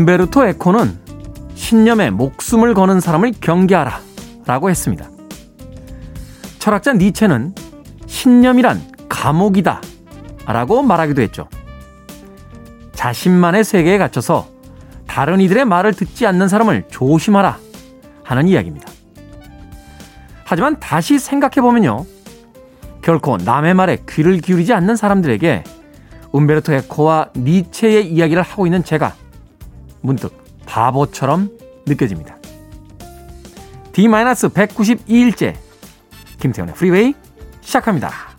움베르토 에코는 신념에 목숨을 거는 사람을 경계하라 라고 했습니다. 철학자 니체는 신념이란 감옥이다 라고 말하기도 했죠. 자신만의 세계에 갇혀서 다른 이들의 말을 듣지 않는 사람을 조심하라 하는 이야기입니다. 하지만 다시 생각해보면요. 결코 남의 말에 귀를 기울이지 않는 사람들에게 움베르토 에코와 니체의 이야기를 하고 있는 제가 문득 바보처럼 느껴집니다. D-192일째 김태훈의 프리웨이 시작합니다.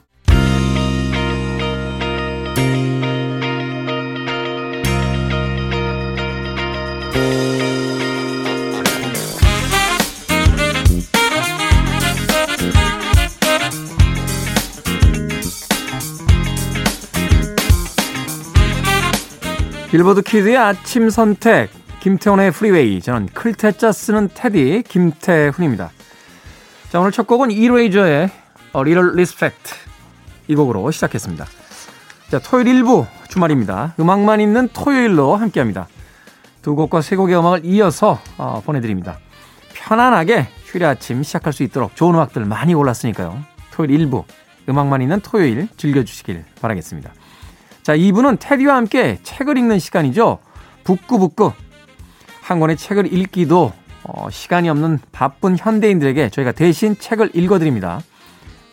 빌보드 kid의 아침 선택 김태훈의 프리웨이 저는 클 태 자 쓰는 테디 김태훈입니다. 자 오늘 첫 곡은 이레이저의 Little Respect 이 곡으로 시작했습니다. 자 토요일 1부 주말입니다. 음악만 있는 토요일로 함께합니다. 두 곡과 세 곡의 음악을 이어서 어, 보내드립니다. 편안하게 휴일 아침 시작할 수 있도록 좋은 음악들 많이 골랐으니까요. 토요일 1부 음악만 있는 토요일 즐겨주시길 바라겠습니다. 자, 2부는 테디와 함께 책을 읽는 시간이죠. 북구북구. 한 권의 책을 읽기도 어, 시간이 없는 바쁜 현대인들에게 저희가 대신 책을 읽어드립니다.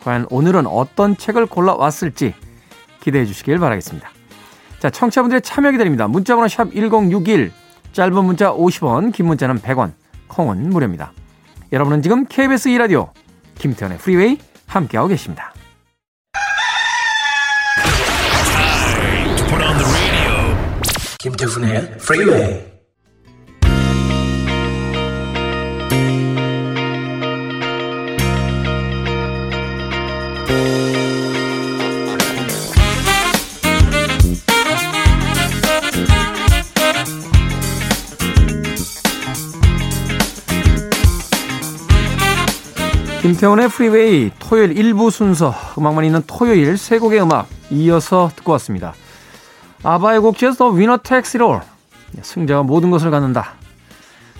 과연 오늘은 어떤 책을 골라왔을지 기대해 주시길 바라겠습니다. 자, 청취자분들의 참여 기다립니다. 문자번호 샵 1061, 짧은 문자 50원, 긴 문자는 100원, 콩은 무료입니다. 여러분은 지금 KBS 2라디오 김태현의 프리웨이 함께하고 계십니다. 김태훈의 프리웨이 김태훈의 프리웨이 토요일 1부 순서 음악만 있는 토요일 세 곡의 음악 이어서 듣고 왔습니다. 아바의 곡 Just the Winner Takes It All 승자가 모든 것을 갖는다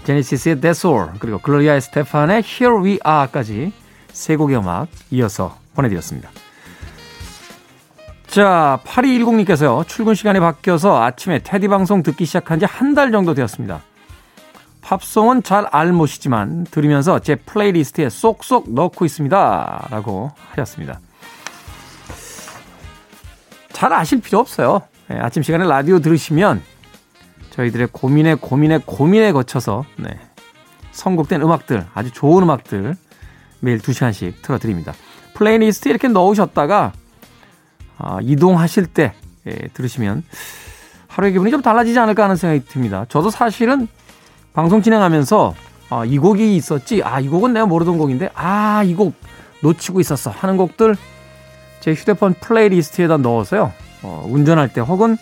제니시스의 That's All 그리고 글로리아 스테판의 Here We Are까지 세 곡의 음악 이어서 보내드렸습니다. 자, 8210님께서요. 출근 시간이 바뀌어서 아침에 테디 방송 듣기 시작한 지 한 달 정도 되었습니다. 팝송은 잘 알못이지만 들으면서 제 playlist에 쏙쏙 넣고 있습니다. 라고 하셨습니다. 잘 아실 필요 없어요. 네, 아침 시간에 라디오 들으시면 저희들의 고민에 고민에 고민에 거쳐서 네, 선곡된 음악들, 아주 좋은 음악들 매일 2시간씩 틀어드립니다. 플레이리스트 이렇게 넣으셨다가 아, 이동하실 때 예, 들으시면 하루의 기분이 좀 달라지지 않을까 하는 생각이 듭니다. 저도 사실은 방송 진행하면서 아, 이 곡이 있었지, 아, 이 곡은 내가 모르던 곡인데, 아, 이 곡 놓치고 있었어 하는 곡들 제 휴대폰 playlist에다 넣어서요. 어, 운전할 때 혹은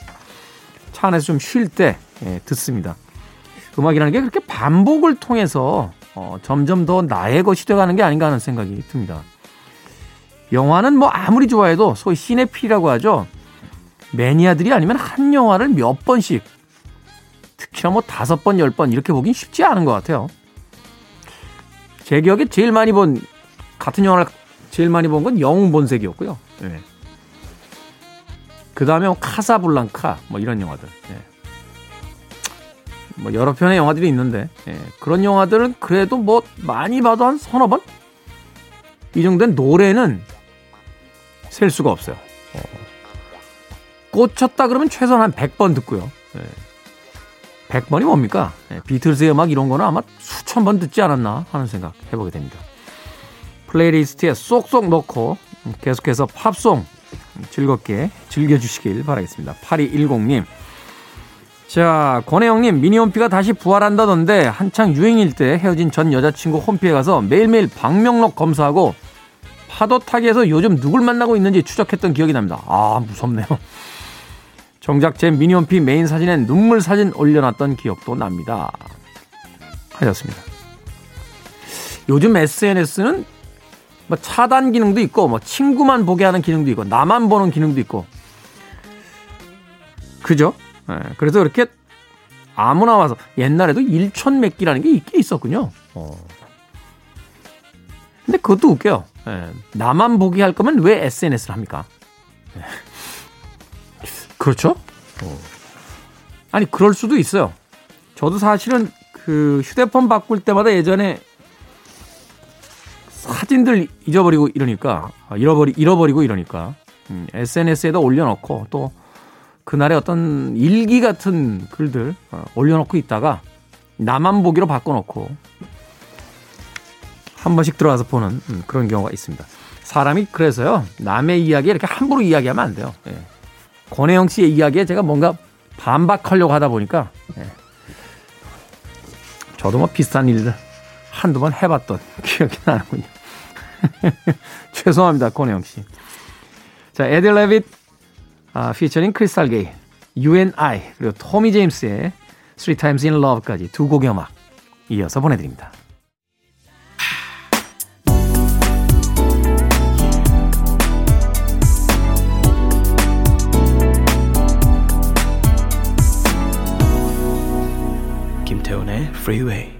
차 안에서 좀 쉴때 예, 듣습니다. 음악이라는 게 그렇게 반복을 통해서 어, 점점 더 나의 것이 돼가는 게 아닌가 하는 생각이 듭니다. 영화는 뭐 아무리 좋아해도 소위 cinephile이라고 하죠. 매니아들이 아니면 한 영화를 몇 번씩 특히나 뭐 다섯 번, 열 번 이렇게 보긴 쉽지 않은 것 같아요. 제 기억에 제일 많이 본 같은 영화를 제일 많이 본 건 영웅 본색이었고요. 네. 그 다음에 뭐 카사블랑카 뭐 이런 영화들. 예. 뭐 여러 편의 영화들이 있는데 예. 그런 영화들은 그래도 뭐 많이 봐도 한 서너 번? 이 정도 된 노래는 셀 수가 없어요. 어. 꽂혔다 그러면 최소한 한 100번 듣고요. 예. 100번이 뭡니까? 예. 비틀즈의 음악 이런 거는 아마 수천 번 듣지 않았나 하는 생각 해보게 됩니다. playlist에 쏙쏙 넣고 계속해서 팝송 즐겁게 즐겨주시길 바라겠습니다. 8210님. 자, 권혜영님, 미니홈피가 다시 부활한다던데 한창 유행일 때 헤어진 전 여자친구 홈피에 가서 매일매일 방명록 검사하고 파도 타기에서 요즘 누굴 만나고 있는지 추적했던 기억이 납니다. 아, 무섭네요. 정작 제 미니홈피 메인 사진엔 눈물 사진 올려놨던 기억도 납니다. 하셨습니다. 요즘 SNS는 뭐 차단 기능도 있고 뭐 친구만 보게 하는 기능도 있고 나만 보는 기능도 있고 그죠? 네, 그래서 이렇게 아무나 와서 옛날에도 일촌 맺기라는 게 있긴 있었군요. 어. 근데 그것도 웃겨요. 예. 나만 보기 할 거면 왜 SNS를 합니까? 예. 그렇죠? 어. 아니 그럴 수도 있어요. 저도 사실은 그 휴대폰 바꿀 때마다 예전에 사진들 잊어버리고 이러니까 아, 잃어버리 잃어버리고 이러니까 음, SNS에다 올려놓고 또 그날의 어떤 일기 같은 글들 어, 올려놓고 있다가 나만 보기로 바꿔놓고 한 번씩 들어와서 보는 음, 그런 경우가 있습니다. 사람이 그래서요 남의 이야기 이렇게 함부로 이야기하면 안 돼요. 예. 권혜영 씨의 이야기에 제가 뭔가 반박하려고 하다 보니까 예. 저도 뭐 비슷한 일들 한두 번 해봤던 기억이 나는군요. 죄송합니다, 권혜영 씨. 자, 에딜 레빗 아, 피처링 크리스탈 게이, You and I 그리고 토미 제임스의 Three Times in Love까지 두 곡의 음악 이어서 보내드립니다. 김태훈의 Freeway.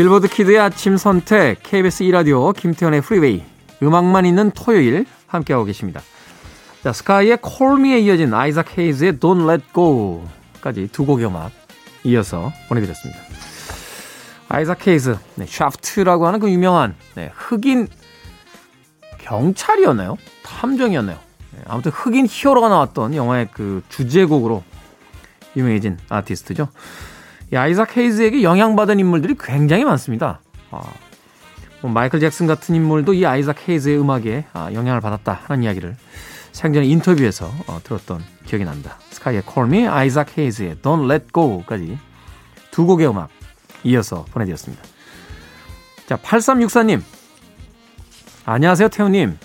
빌보드 kid의 아침 선택 KBS 2라디오 김태훈의 프리웨이 음악만 있는 토요일 함께하고 계십니다. 자, 스카이의 Call Me에 이어진 아이작 헤이즈의 Don't Let Go까지 두 곡의 음악 이어서 보내드렸습니다. 아이작 헤이즈, 네, Shaft라고 하는 그 유명한 네, 흑인 경찰이었나요? 탐정이었나요? 네, 아무튼 흑인 hero가 나왔던 영화의 그 주제곡으로 유명해진 아티스트죠. 이 아이작 헤이즈에게 영향받은 인물들이 굉장히 많습니다. 아, 뭐 마이클 잭슨 같은 인물도 이 아이작 헤이즈의 음악에 아, 영향을 받았다 하는 이야기를 생전에 인터뷰에서 어, 들었던 기억이 납니다. 스카이의 Call Me, 아이작 헤이즈의 Don't Let Go까지 두 곡의 음악 이어서 보내드렸습니다. 자, 8364님. 안녕하세요, 태우님.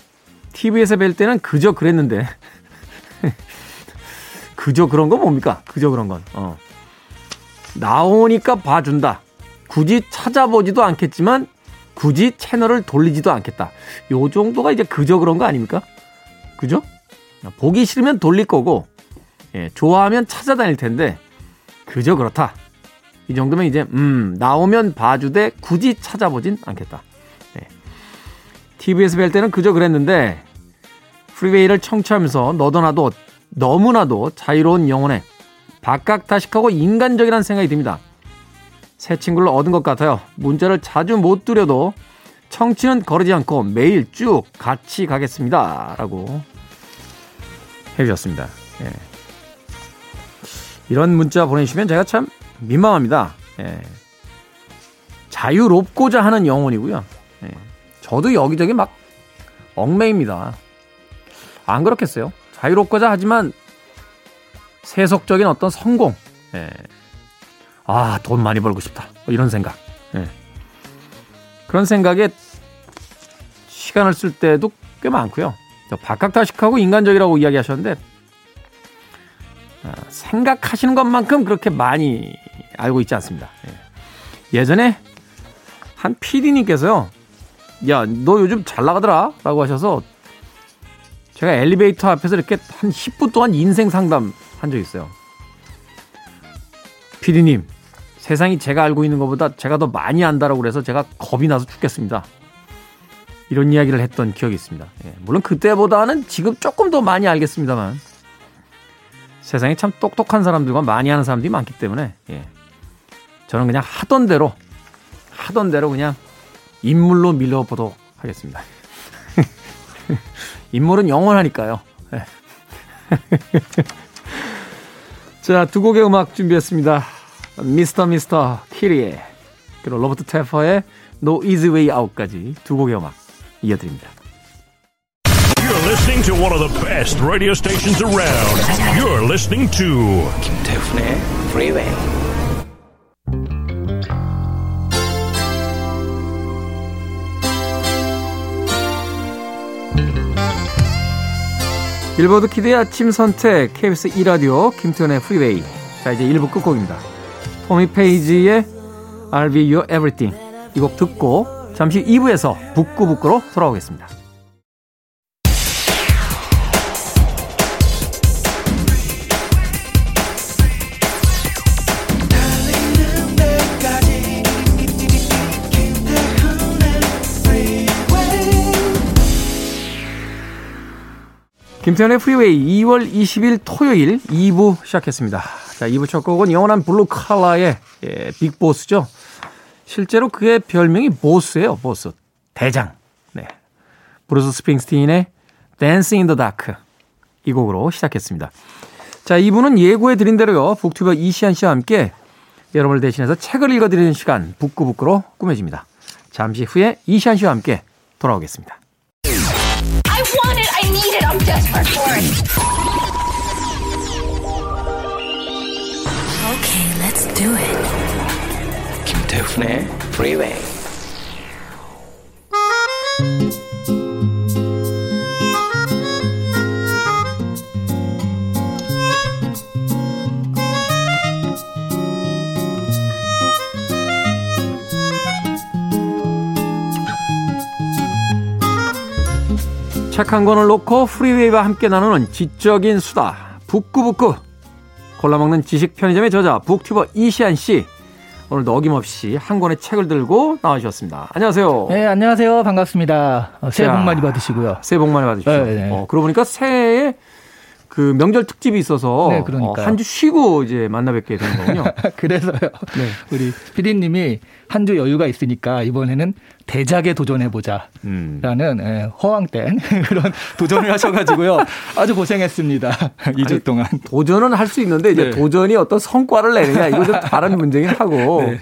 TV에서 뵐 때는 그저 그랬는데. 그저 그런 건 뭡니까? 그저 그런 건. 어. 나오니까 봐준다. 굳이 찾아보지도 않겠지만 굳이 채널을 돌리지도 않겠다. 요 정도가 이제 그저 그런 거 아닙니까? 그죠? 보기 싫으면 돌릴 거고, 예, 좋아하면 찾아다닐 텐데, 그저 그렇다. 이 정도면 이제, 음, 나오면 봐주되 굳이 찾아보진 않겠다. 예. TV에서 뵐 때는 그저 그랬는데, 프리웨이를 청취하면서 너도 나도 너무나도 자유로운 영혼에 박각다식하고 인간적이라는 생각이 듭니다. 새 친구를 얻은 것 같아요. 문자를 자주 못 드려도 청취는 거르지 않고 매일 쭉 같이 가겠습니다. 라고 해주셨습니다. 예. 이런 문자 보내주시면 제가 참 민망합니다. 예. 자유롭고자 하는 영혼이고요. 예. 저도 여기저기 막 얽매입니다. 안 그렇겠어요? 자유롭고자 하지만 세속적인 어떤 성공. 예. 아, 돈 많이 벌고 싶다. 뭐 이런 생각. 예. 그런 생각에 시간을 쓸 때도 꽤 많고요. 박학다식하고 인간적이라고 이야기하셨는데 아, 생각하시는 것만큼 그렇게 많이 알고 있지 않습니다. 예. 예전에 한 PD님께서요. 야, 너 요즘 잘 나가더라? 라고 하셔서 제가 엘리베이터 앞에서 이렇게 한 10분 동안 인생 상담 한 적 있어요. 피디님, 세상이 제가 알고 있는 것보다 제가 더 많이 안다라고 그래서 제가 겁이 나서 죽겠습니다. 이런 이야기를 했던 기억이 있습니다. 예, 물론 그때보다는 지금 조금 더 많이 알겠습니다만 세상에 참 똑똑한 사람들과 많이 하는 사람들이 많기 때문에 예, 저는 그냥 하던 대로 하던 대로 그냥 인물로 밀어보도록 하겠습니다. 인물은 영원하니까요. 예. 자, 두 곡의 음악 준비했습니다. 미스터 미스터 키리의 그리고 로버트 테퍼의 No Easy Way Out까지 두 곡의 음악 이어드립니다. You're listening to one of the best radio stations around. You're listening to 김태훈의 Freeway. 빌보드 키드의 아침 선택 KBS 2라디오 김태현의 프리웨이. 자 이제 1부 끝곡입니다. 토미 페이지의 I'll be your everything. 이 곡 듣고 잠시 2부에서 북구북구로 돌아오겠습니다 김태현의 프리웨이 2월 20일 토요일 2부 시작했습니다. 자, 2부 첫 곡은 영원한 블루 칼라의 예, big boss죠. 실제로 그의 별명이 보스예요. 보스. 대장. 네. 브루스 스프링스틴의 Dancing in the Dark 이 곡으로 시작했습니다. 자, 2부는 예고해 드린 대로요. 북튜버 이시안 씨와 함께 여러분을 대신해서 책을 읽어 드리는 시간 북구북구로 꾸며집니다. 잠시 후에 이시안 씨와 함께 돌아오겠습니다. I want it. I need it. I'm desperate for it. Okay, let's do it. 김태훈의 Freeway. 책 한 권을 놓고 프리웨이와 함께 나누는 지적인 수다 북구북구 골라먹는 지식 편의점의 저자 북튜버 이시안 씨 오늘도 어김없이 한 권의 책을 들고 나와주셨습니다. 안녕하세요. 네, 안녕하세요. 반갑습니다. 어, 새해 자, 복 많이 받으시고요. 새해 복 많이 받으십시오. 네, 네. 어, 그러고 보니까 새해에 그 명절 특집이 있어서 네, 그러니까요. 한주 쉬고 이제 만나 뵙게 되는 거군요. 그래서요. 네. 우리 피디님이 한 주 여유가 있으니까 이번에는 대작에 도전해 보자. 음. 라는 예, 허황된 그런 도전을 하셔가지고요. 아주 고생했습니다. 2주 동안. 도전은 할 수 있는데 이제 네. 도전이 어떤 성과를 내느냐 이거 좀 다른 문제긴 하고 네.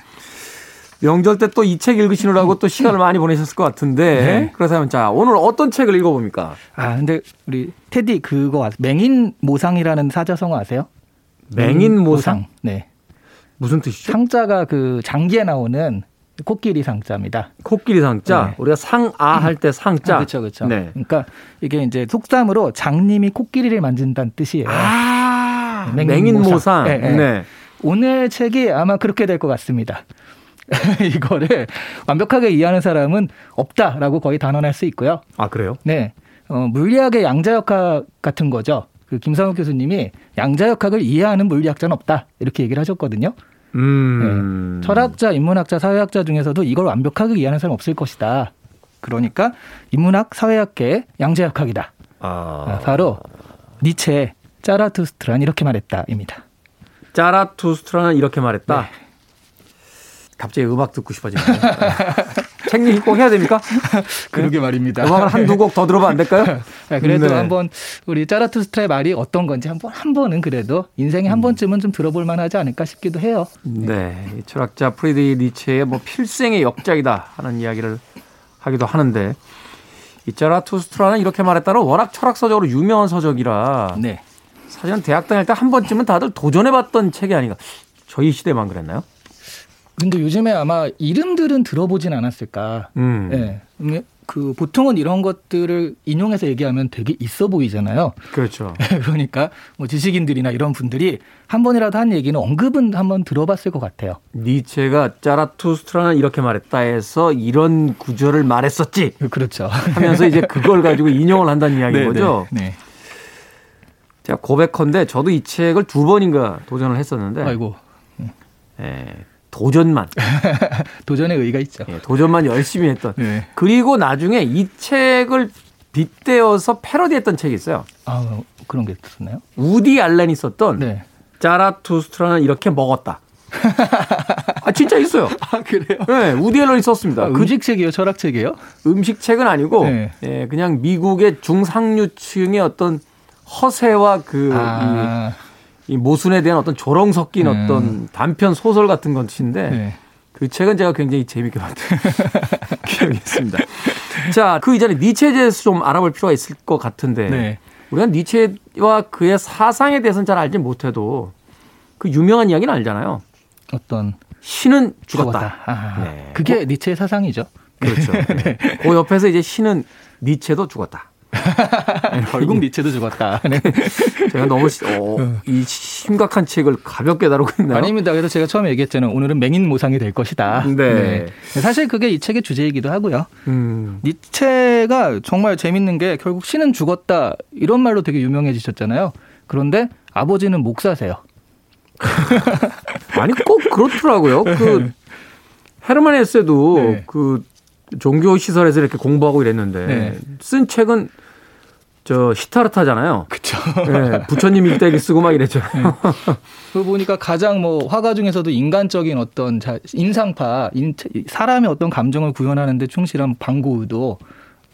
명절 때 또 이 책 읽으시느라고 또 시간을 많이 보내셨을 것 같은데 네. 그렇다면 자 오늘 어떤 책을 읽어봅니까? 아, 근데 우리 테디 그거 아세요? 맹인 모상이라는 사자성어 아세요? 맹인 모상 네. 무슨 뜻이죠? 상자가 그 장기에 나오는 코끼리 상자입니다. 코끼리 상자 네. 우리가 상아 할 때 상자 그렇죠, 그렇죠. 네. 그러니까 이게 이제 속담으로 장님이 코끼리를 만진다는 뜻이에요. 아 맹인 맹인 모상, 모상. 네, 네. 네. 오늘 책이 아마 그렇게 될 것 같습니다. 이거를 완벽하게 이해하는 사람은 없다라고 거의 단언할 수 있고요. 아 그래요? 네, 어, 물리학의 양자역학 같은 거죠. 그 김상욱 교수님이 양자역학을 이해하는 물리학자는 없다 이렇게 얘기를 하셨거든요. 음. 네. 철학자, 인문학자, 사회학자 중에서도 이걸 완벽하게 이해하는 사람 없을 것이다. 그러니까 인문학, 사회학계의 양자역학이다. 아, 아, 바로 니체의 짜라투스트란 이렇게 말했다입니다. 짜라투스트라는 이렇게 말했다. 네. 갑자기 음악 듣고 싶어지네요. 책 얘기 꼭 해야 됩니까? 그러게 말입니다. 음악을 한두 곡 더 들어보면 안 될까요? 네, 그래도 네. 한번 우리 짜라투스트라의 말이 어떤 건지 한번 한 번은 그래도 인생에 한 번쯤은 좀 들어볼 만하지 않을까 싶기도 해요. 네, 이 철학자 프리드리히 니체의 뭐 필생의 역작이다 하는 이야기를 하기도 하는데 이 짜라투스트라는 이렇게 말했다는 워낙 철학 서적으로 유명한 서적이라 네. 사실은 대학 다닐 때 한 번쯤은 다들 도전해봤던 책이 아닌가. 저희 시대만 그랬나요? 근데 요즘에 아마 이름들은 들어보진 않았을까. 음, 네. 음, 그 보통은 이런 것들을 인용해서 얘기하면 되게 있어 보이잖아요. 그렇죠. 그러니까 뭐 지식인들이나 이런 분들이 한 번이라도 한 얘기는 언급은 한번 들어봤을 것 같아요. 니체가 짜라투스트라는 이렇게 말했다 해서 이런 구절을 말했었지 그렇죠. 하면서 이제 그걸 가지고 인용을 한다는 이야기인 거죠. 네. 네. 제가 고백컨대 저도 이 책을 두 번인가 도전을 했었는데 아이고 예, 도전만 도전의 의의가 있죠. 예, 도전만 열심히 했던 네. 그리고 나중에 이 책을 빗대어서 패러디했던 책이 있어요. 아 그런 게 있었나요? 우디 알렌이 썼던 네. 짜라투스트라는 이렇게 먹었다. 아 진짜 있어요. 아 그래요? 네, 우디 알렌이 썼습니다. 아, 그 음식책이요, 철학책이요? 음식책은 아니고 네. 예, 그냥 미국의 중상류층의 어떤 허세와 그 아, 이, 이 모순에 대한 어떤 조롱 섞인 음. 어떤 단편 소설 같은 것인데 네. 그 책은 제가 굉장히 재밌게 봤던 기억이 있습니다. 자, 그 이전에 니체에 대해서 좀 알아볼 필요가 있을 것 같은데 네. 우리가 니체와 그의 사상에 대해서는 잘 알지 못해도 그 유명한 이야기는 알잖아요. 어떤 신은 죽었다. 죽었다. 아, 네. 그게 니체의 사상이죠. 그렇죠. 네. 그 옆에서 이제 신은 니체도 죽었다. 결국 니체도 죽었다. 네. 제가 너무 시- 어, 이 심각한 책을 가볍게 다루고 있나요? 아닙니다. 그래서 제가 처음에 얘기했잖아요. 오늘은 맹인 모상이 될 것이다. 네. 사실 그게 이 책의 주제이기도 하고요. 음, 니체가 정말 재밌는 게 결국 신은 죽었다 이런 말로 되게 유명해지셨잖아요. 그런데 아버지는 목사세요. 아니 꼭 그렇더라고요. 그 헤르만 헤세도 네. 그 종교 시설에서 이렇게 공부하고 이랬는데 네. 쓴 책은 저 시타르타잖아요. 그렇죠. 예, 부처님 일대기 쓰고 막 이랬잖아요. 그 보니까 가장 뭐 화가 중에서도 인간적인 어떤 자, 인상파, 인, 사람의 어떤 감정을 구현하는데 충실한 방구도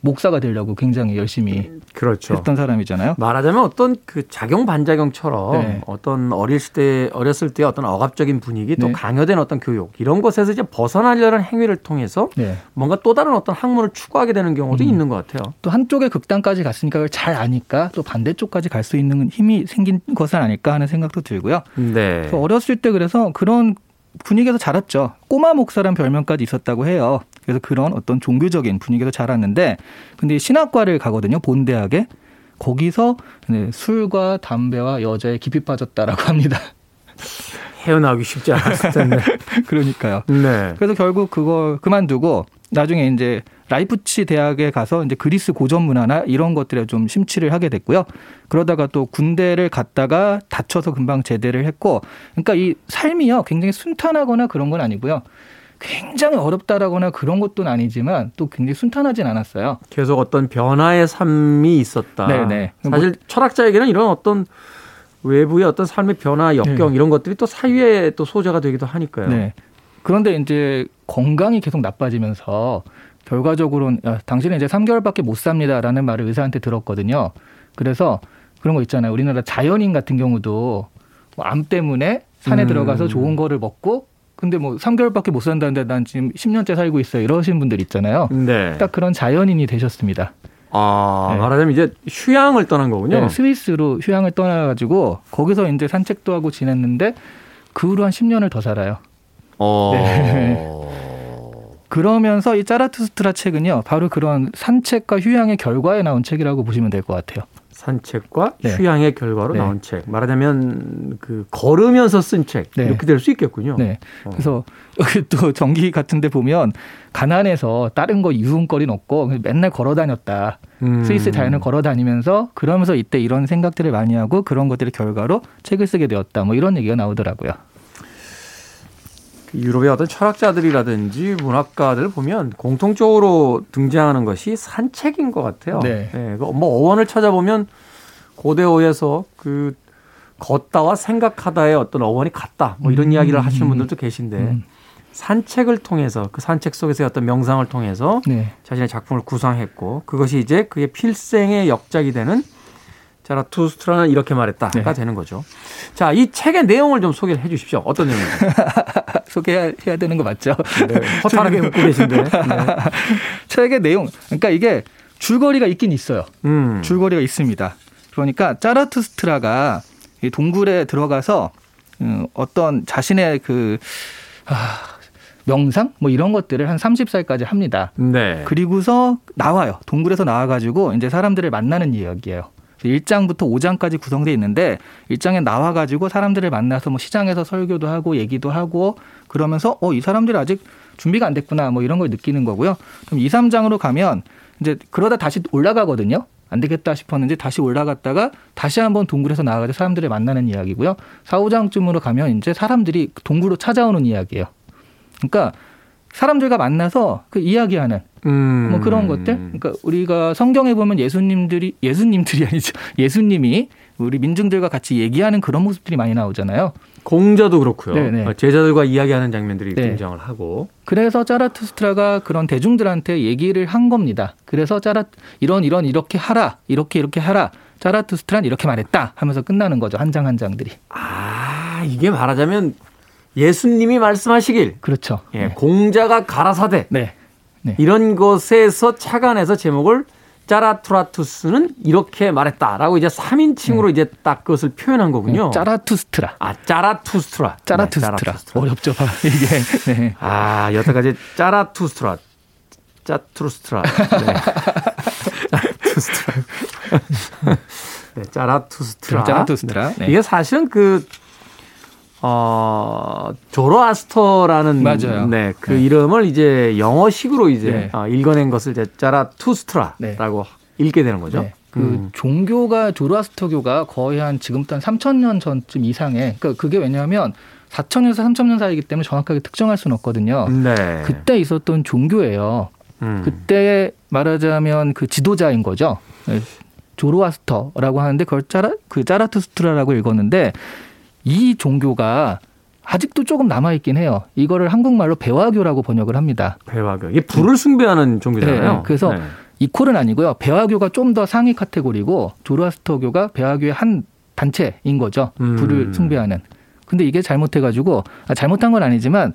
목사가 되려고 굉장히 열심히 그렇죠. 했던 사람이잖아요. 말하자면 어떤 그 작용 반작용처럼 네. 어떤 어릴 때 어렸을 때 어떤 억압적인 분위기 또 네. 강요된 어떤 교육 이런 것에서 이제 벗어나려는 행위를 통해서 네. 뭔가 또 다른 어떤 학문을 추구하게 되는 경우도 음. 있는 것 같아요. 또 한쪽의 극단까지 갔으니까 그걸 잘 아니까 또 반대쪽까지 갈 수 있는 힘이 생긴 것은 아닐까 하는 생각도 들고요. 네. 그 어렸을 때 그래서 그런 분위기에서 자랐죠. 꼬마 목사란 별명까지 있었다고 해요. 그래서 그런 어떤 종교적인 분위기에서 자랐는데, 근데 신학과를 가거든요. 본대학에. 거기서 네, 술과 담배와 여자에 깊이 빠졌다라고 합니다. 헤어나오기 쉽지 않았을 텐데. 그러니까요. 네. 그래서 결국 그걸 그만두고 나중에 이제 라이프치 대학에 가서 이제 그리스 고전 문화나 이런 것들에 좀 심취를 하게 됐고요. 그러다가 또 군대를 갔다가 다쳐서 금방 제대를 했고, 그러니까 이 삶이요 굉장히 순탄하거나 그런 건 아니고요. 굉장히 어렵다라거나 그런 것도 아니지만 또 굉장히 순탄하진 않았어요. 계속 어떤 변화의 삶이 있었다. 네네. 사실 철학자에게는 이런 어떤 외부의 어떤 삶의 변화, 역경 이런 것들이 또 사유의 또 소재가 되기도 하니까요. 네. 그런데 이제 건강이 계속 나빠지면서 결과적으로는 야, 당신은 이제 3개월밖에 못 삽니다라는 말을 의사한테 들었거든요. 그래서 그런 거 있잖아요. 우리나라 자연인 같은 경우도 뭐 암 때문에 산에 음. 들어가서 좋은 거를 먹고 근데 뭐 3개월밖에 못 산다는데 난 지금 10년째 살고 있어요. 이러신 분들 있잖아요. 네. 딱 그런 자연인이 되셨습니다. 아, 네. 말하자면 이제 휴양을 떠난 거군요. 네, 스위스로 휴양을 떠나가지고 거기서 이제 산책도 하고 지냈는데 그 후로 한 10년을 더 살아요. 어. 그러면서 이 짜라투스트라 책은요, 바로 그런 산책과 휴양의 결과에 나온 책이라고 보시면 될 것 같아요. 산책과 네. 휴양의 결과로 네. 나온 책. 말하자면 그 걸으면서 쓴 책. 네. 이렇게 될 수 있겠군요. 네. 어. 그래서 여기 또 전기 같은 데 보면 가난해서 다른 거 유흥거리는 없고 맨날 걸어 다녔다. 음. 스위스 자연을 걸어 다니면서 그러면서 이때 이런 생각들을 많이 하고 그런 것들의 결과로 책을 쓰게 되었다. 뭐 이런 얘기가 나오더라고요. 그 유럽의 어떤 철학자들이라든지 문학가들 보면 공통적으로 등장하는 것이 산책인 것 같아요. 네. 그뭐 어원을 찾아보면 고대어에서 그 걷다와 생각하다의 어떤 어원이 같다. 뭐 이런 음, 이야기를 하시는 음, 분들도 계신데 음. 산책을 통해서 그 산책 속에서의 어떤 명상을 통해서 네. 자신의 작품을 구상했고 그것이 이제 그의 필생의 역작이 되는 자라투스트라는 이렇게 말했다가 네. 되는 거죠. 자, 이 책의 내용을 좀 소개를 해 주십시오. 어떤 내용인지. 소개해야 해야 되는 거 맞죠? 네, 허탈하게 웃고 계신데. 네. 책의 내용. 그러니까 이게 줄거리가 있긴 있어요. 음. 줄거리가 있습니다. 그러니까 짜라투스트라가 이 동굴에 들어가서 음, 어떤 자신의 그 아, 명상 뭐 이런 것들을 한 30살까지 합니다. 네. 그리고서 나와요. 동굴에서 나와가지고 이제 사람들을 만나는 이야기예요. 1장부터 5장까지 구성되어 있는데 1장에 나와 가지고 사람들을 만나서 뭐 시장에서 설교도 하고 얘기도 하고 그러면서 어 이 사람들이 아직 준비가 안 됐구나 뭐 이런 걸 느끼는 거고요. 그럼 2, 3장으로 가면 이제 그러다 다시 올라가거든요. 안 되겠다 싶었는데 다시 올라갔다가 다시 한번 동굴에서 나와가지고 사람들을 만나는 이야기고요. 4, 5장쯤으로 가면 이제 사람들이 동굴로 찾아오는 이야기예요. 그러니까 사람들과 만나서 그 이야기하는 음. 뭐 그런 것들. 그러니까 우리가 성경에 보면 예수님들이 예수님들이 아니죠. 예수님이 우리 민중들과 같이 얘기하는 그런 모습들이 많이 나오잖아요. 공자도 그렇고요. 네, 네. 제자들과 이야기하는 장면들이 네. 등장을 하고. 그래서 짜라투스트라가 그런 대중들한테 얘기를 한 겁니다. 그래서 짜라 이런 이런 이렇게 하라. 이렇게 이렇게 하라. 짜라투스트란 이렇게 말했다 하면서 끝나는 거죠. 한 장 한 장들이. 아, 이게 말하자면 예수님이 말씀하시길. 그렇죠. 예, 네. 공자가 가라사대. 네. 이런 것에서 착안해서 제목을 짜라투라투스는 이렇게 말했다라고 이제 3인칭으로 이제 딱 그것을 표현한 거군요. 네. 짜라투스트라. 아, 짜라투스트라. 짜라투스트라. 네, 짜라투스트라. 어렵죠. 봐. 이게. 네. 아, 여태까지 짜라투스트라. 짜투스트라. 네. 짜투스트라. 네, 짜라투스트라. 짜라투스트라. 네. 이게 사실은 그, 어, 조로아스터라는. 맞아요. 네, 그 네. 이름을 이제 영어식으로 이제 네. 어, 읽어낸 것을 이제 짜라투스트라라고 읽게 되는 거죠. 네. 그 음. 종교가 조로아스터교가 거의 한 지금부터 한 3,000년 전쯤 이상에 그러니까 그게 왜냐하면 4,000년에서 3,000년 사이기 때문에 정확하게 특정할 수는 없거든요. 네. 그때 있었던 종교예요. 음. 그때 말하자면 그 지도자인 거죠. 네, 조로아스터라고 하는데 그걸 짜라 그 짜라투스트라라고 읽었는데 이 종교가 아직도 조금 남아 있긴 해요. 이거를 한국말로 배화교라고 번역을 합니다. 배화교. 이게 불을 숭배하는 종교잖아요. 네, 그래서 네. 이퀄은 아니고요. 배화교가 좀 더 상위 카테고리고 조로아스터교가 배화교의 한 단체인 거죠. 음. 불을 숭배하는. 근데 이게 잘못해가지고 아, 잘못한 건 아니지만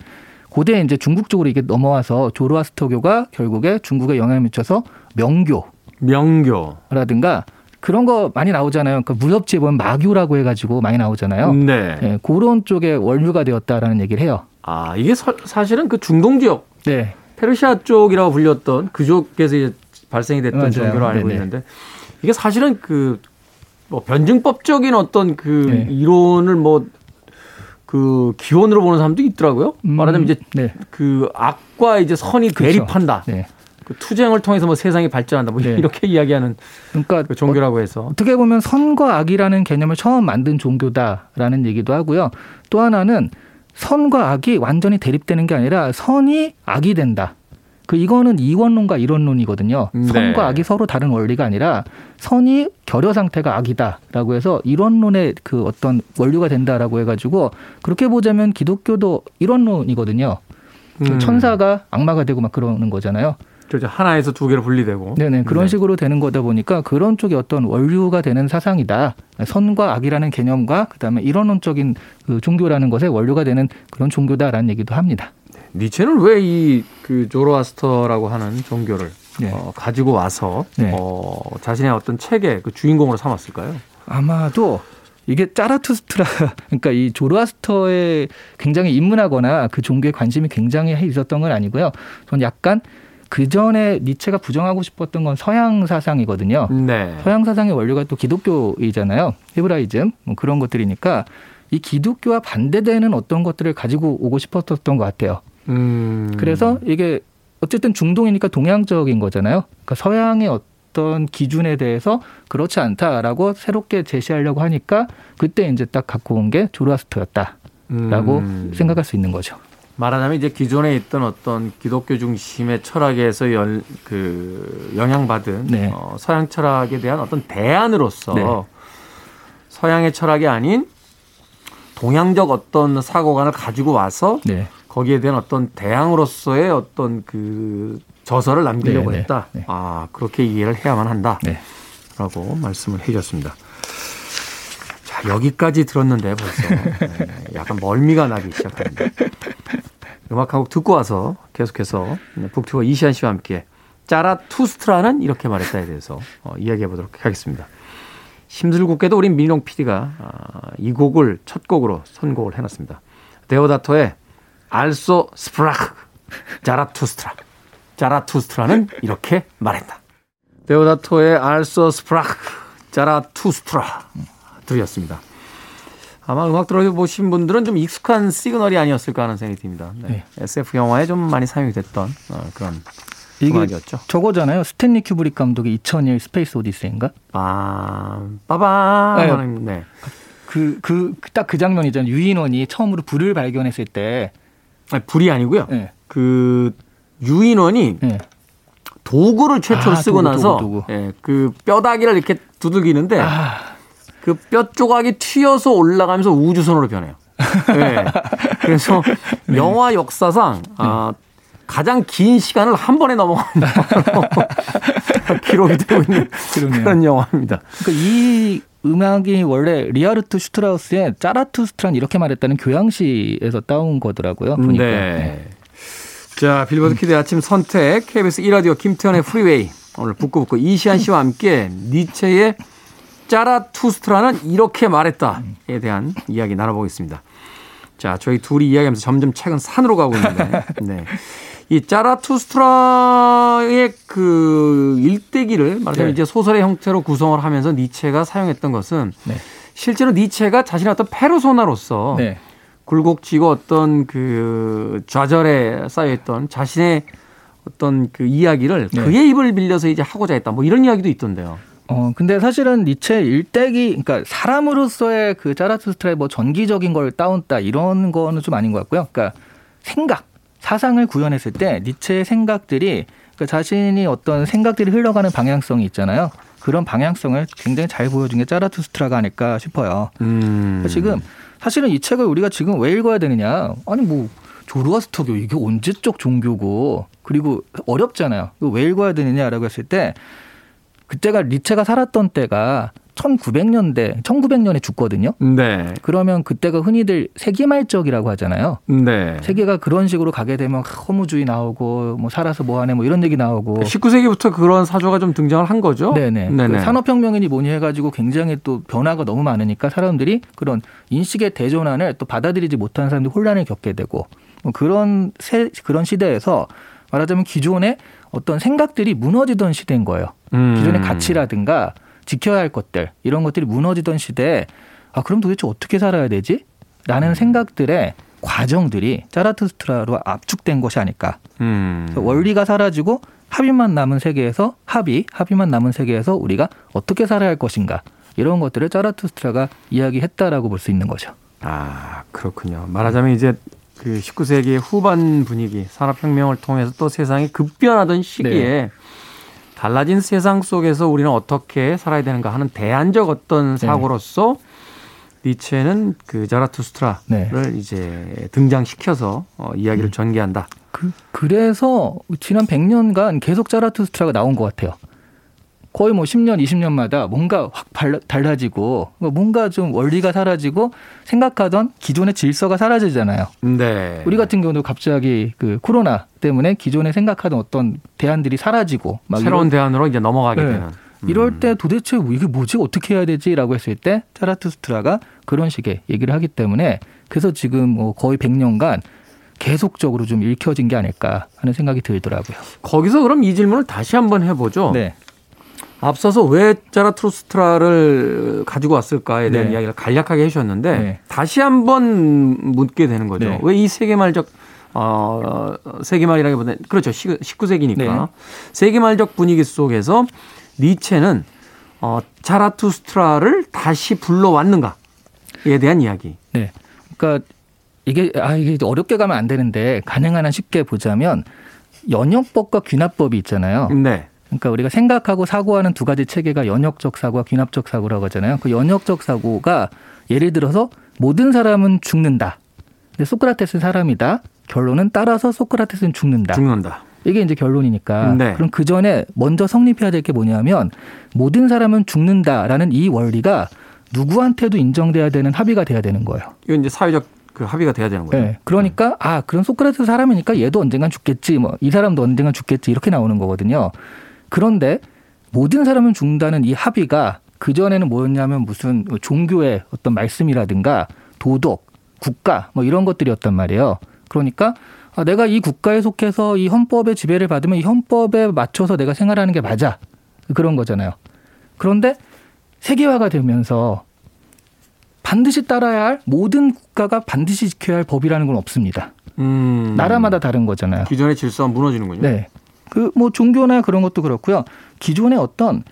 고대 이제 중국 쪽으로 이게 넘어와서 조로아스터교가 결국에 중국에 영향을 미쳐서 명교 명교. 라든가 그런 거 많이 나오잖아요. 그러니까 무협지에 보면 마교라고 해가지고 많이 나오잖아요. 네. 예, 그런 쪽에 원류가 되었다라는 얘기를 해요. 아, 이게 서- 사실은 그 중동 지역, 네. 페르시아 쪽이라고 불렸던 그쪽에서 이제 발생이 됐던 맞아요. 종교로 알고 네네. 있는데 이게 사실은 그 뭐 변증법적인 어떤 그 네. 이론을 뭐그 기원으로 보는 사람도 있더라고요. 음, 말하자면 이제 네. 그 악과 이제 선이 그쵸. 대립한다. 네. 그 투쟁을 통해서 뭐 세상이 발전한다. 뭐 네. 이렇게 이야기하는 그러니까 그 종교라고 해서. 어떻게 보면 선과 악이라는 개념을 처음 만든 종교다라는 얘기도 하고요. 또 하나는 선과 악이 완전히 대립되는 게 아니라 선이 악이 된다. 그 이거는 이원론과 이론론이거든요. 네. 선과 악이 서로 다른 원리가 아니라 선이 결여 상태가 악이다라고 해서 이론론의 그 어떤 원류가 된다라고 해가지고 그렇게 보자면 기독교도 이론론이거든요. 음. 천사가 악마가 되고 막 그러는 거잖아요. 그렇죠. 하나에서 두 개로 분리되고. 네네 그런 네. 식으로 되는 거다 보니까 그런 쪽이 어떤 원류가 되는 사상이다. 선과 악이라는 개념과 그다음에 이론론적인 그 종교라는 것에 원류가 되는 그런 종교다라는 얘기도 합니다. 니체는 왜 이 그 조로아스터라고 하는 종교를 네. 어, 가지고 와서 네. 어, 자신의 어떤 책의 그 주인공으로 삼았을까요? 아마도 이게 짜라투스트라 그러니까 이 조로아스터에 굉장히 입문하거나 그 종교에 관심이 굉장히 있었던 건 아니고요. 전 약간 그 전에 니체가 부정하고 싶었던 건 서양 사상이거든요. 네. 서양 사상의 원류가 또 기독교이잖아요. 헤브라이즘 뭐 그런 것들이니까 이 기독교와 반대되는 어떤 것들을 가지고 오고 싶었던 것 같아요. 음. 그래서 이게 어쨌든 중동이니까 동양적인 거잖아요. 그러니까 서양의 어떤 기준에 대해서 그렇지 않다라고 새롭게 제시하려고 하니까 그때 이제 딱 갖고 온 게 조로아스터였다라고 음. 생각할 수 있는 거죠. 말하자면 이제 기존에 있던 어떤 기독교 중심의 철학에서 열, 그 영향받은 네. 어, 서양 철학에 대한 어떤 대안으로서 네. 서양의 철학이 아닌 동양적 어떤 사고관을 가지고 와서 네. 거기에 대한 어떤 대항으로서의 어떤 그 저서를 남기려고 네, 네, 했다. 네. 아 그렇게 이해를 해야만 한다라고 네. 말씀을 해주셨습니다. 자 여기까지 들었는데 벌써 네, 약간 멀미가 나기 시작합니다. 음악 한곡 듣고 와서 계속해서 네, 북튜버 이시안 씨와 함께 짜라투스트라는 이렇게 말했다에 대해서 어, 이야기해 보도록 하겠습니다. 힘들고께도 우리 민용 PD가 아, 이 곡을 첫 곡으로 선곡을 해놨습니다. 데오다토의 Also sprach Zarathustra 자라투스트라는 이렇게 말했다. 데오다토의 Also sprach Zarathustra 들으셨습니다. 아마 음악 들어보신 분들은 좀 익숙한 시그널이 아니었을까 하는 생각이 듭니다. 네. SF 영화에 좀 많이 사용이 됐던 어, 그런 이게 음악이었죠. 저거잖아요. 스탠리 큐브릭 감독의 2001 스페이스 오디세이인가? 빰, 빠밤 네. 네. 그 그 딱 그 장면이잖아요. 유인원이 처음으로 불을 발견했을 때 아니, 불이 아니고요. 네. 그 유인원이 네. 도구를 최초로 아, 쓰고 도구, 나서 도구, 도구. 예, 그 뼈다귀를 이렇게 두들기는데 아, 그 뼈 조각이 튀어서 올라가면서 우주선으로 변해요. 예. 그래서 네. 영화 역사상 아, 가장 긴 시간을 한 번에 넘어간 영화로 기록이 되고 있는 그러네요. 그런 영화입니다. 그러니까 이 음악이 원래 리하르트 슈트라우스의 짜라투스트라는 이렇게 말했다는 교향시에서 따온 거더라고요. 보니까. 네. 자, 빌보드 키드 아침 선택 KBS 1라디오 김태훈의 프리웨이 오늘 북구북구 이시안 씨와 함께 니체의 짜라투스트라는 이렇게 말했다에 대한 이야기 나눠보겠습니다. 자, 저희 둘이 이야기하면서 점점 책은 산으로 가고 있는데, 네. 이 짜라투스트라의 그 일대기를 말하자면 네. 이제 소설의 형태로 구성을 하면서 니체가 사용했던 것은 네. 실제로 니체가 자신의 어떤 페르소나로서 네. 굴곡지고 어떤 그 좌절에 쌓여있던 자신의 어떤 그 이야기를 네. 그의 입을 빌려서 이제 하고자 했다. 뭐 이런 이야기도 있던데요. 어, 근데 사실은 니체 일대기, 그러니까 사람으로서의 그 짜라투스트라의 뭐 전기적인 걸 따온다 이런 거는 좀 아닌 것 같고요. 그러니까 생각, 사상을 구현했을 때 니체의 생각들이 그러니까 자신이 어떤 생각들이 흘러가는 방향성이 있잖아요. 그런 방향성을 굉장히 잘 보여준 게 짜라투스트라가 아닐까 싶어요. 음. 그러니까 지금 사실은 이 책을 우리가 지금 왜 읽어야 되느냐? 아니 뭐 조르아스터교 이게 언제적 종교고 그리고 어렵잖아요. 왜 읽어야 되느냐라고 했을 때 그때가 리체가 살았던 때가 1900년대 1900년에 죽거든요. 네. 그러면 그때가 흔히들 세기말적이라고 하잖아요. 네. 세계가 그런 식으로 가게 되면 허무주의 나오고 뭐 살아서 뭐하네 뭐 이런 얘기 나오고 19세기부터 그런 사조가 좀 등장을 한 거죠. 네네. 그 산업혁명이니 뭐니 해가지고 굉장히 또 변화가 너무 많으니까 사람들이 그런 인식의 대전환을 또 받아들이지 못하는 사람들이 혼란을 겪게 되고 뭐 그런 세, 그런 시대에서 말하자면 기존의 어떤 생각들이 무너지던 시대인 거예요. 음. 기존의 가치라든가 지켜야 할 것들 이런 것들이 무너지던 시대에 아 그럼 도대체 어떻게 살아야 되지? 라는 생각들의 과정들이 짜라투스트라로 압축된 것이 아닐까. 음. 원리가 사라지고 합의만 남은 세계에서 합의, 합의만 남은 세계에서 우리가 어떻게 살아야 할 것인가 이런 것들을 짜라투스트라가 이야기했다라고 볼 수 있는 거죠. 아, 그렇군요. 말하자면 이제 그 19세기 후반 분위기, 산업혁명을 통해서 또 세상이 급변하던 시기에 네. 달라진 세상 속에서 우리는 어떻게 살아야 되는가 하는 대안적 어떤 네. 사고로서 니체는 그 자라투스트라를 네. 이제 등장시켜서 어, 이야기를 전개한다. 그, 그래서 지난 100년간 계속 짜라투스트라가 나온 것 같아요. 거의 뭐 10년, 20년마다 뭔가 확 달라지고 뭔가 좀 원리가 사라지고 생각하던 기존의 질서가 사라지잖아요. 네. 우리 같은 경우도 갑자기 그 코로나 때문에 기존에 생각하던 어떤 대안들이 사라지고 막 새로운 이런- 대안으로 이제 넘어가게 네. 되는. 음. 이럴 때 도대체 뭐 이게 뭐지 어떻게 해야 되지라고 했을 때 짜라투스트라가 그런 식의 얘기를 하기 때문에 그래서 지금 뭐 거의 100년간 계속적으로 좀 읽혀진 게 아닐까 하는 생각이 들더라고요. 거기서 그럼 이 질문을 다시 한번 해보죠. 네. 앞서서 왜 자라투스트라를 가지고 왔을까에 대한 네. 이야기를 간략하게 해주셨는데 네. 다시 한번 묻게 되는 거죠. 네. 왜이 세계말적 어, 세계말이라기보다는 그렇죠. 19세기니까 네. 세계말적 분위기 속에서 니체는 어, 자라투스트라를 다시 불러왔는가에 대한 이야기. 네. 그러니까 이게 아 이게 어렵게 가면 안 되는데 가능한 한 쉽게 보자면 연역법과 귀납법이 있잖아요. 네. 그러니까 우리가 생각하고 사고하는 두 가지 체계가 연역적 사고와 귀납적 사고라고 하잖아요. 그 연역적 사고가 예를 들어서 모든 사람은 죽는다. 근데 소크라테스는 사람이다. 결론은 따라서 소크라테스는 죽는다. 죽는다. 이게 이제 결론이니까. 네. 그럼 그 전에 먼저 성립해야 될 게 뭐냐면 모든 사람은 죽는다라는 이 원리가 누구한테도 인정돼야 되는 합의가 돼야 되는 거예요. 이건 이제 사회적 그 합의가 돼야 되는 거예요. 네. 그러니까 아 그럼 소크라테스 사람이니까 얘도 언젠간 죽겠지. 뭐 이 사람도 언젠간 죽겠지 이렇게 나오는 거거든요. 그런데 모든 사람은 죽는다는 이 합의가 그 전에는 뭐였냐면 무슨 종교의 어떤 말씀이라든가 도덕, 국가 뭐 이런 것들이었단 말이에요. 그러니까 아, 내가 이 국가에 속해서 이 헌법의 지배를 받으면 이 헌법에 맞춰서 내가 생활하는 게 맞아 그런 거잖아요. 그런데 세계화가 되면서 반드시 따라야 할 모든 국가가 반드시 지켜야 할 법이라는 건 없습니다. 음. 나라마다 다른 거잖아요. 기존의 질서가 무너지는군요. 네. 그 뭐 종교나 그런 것도 그렇고요. 기존의 어떤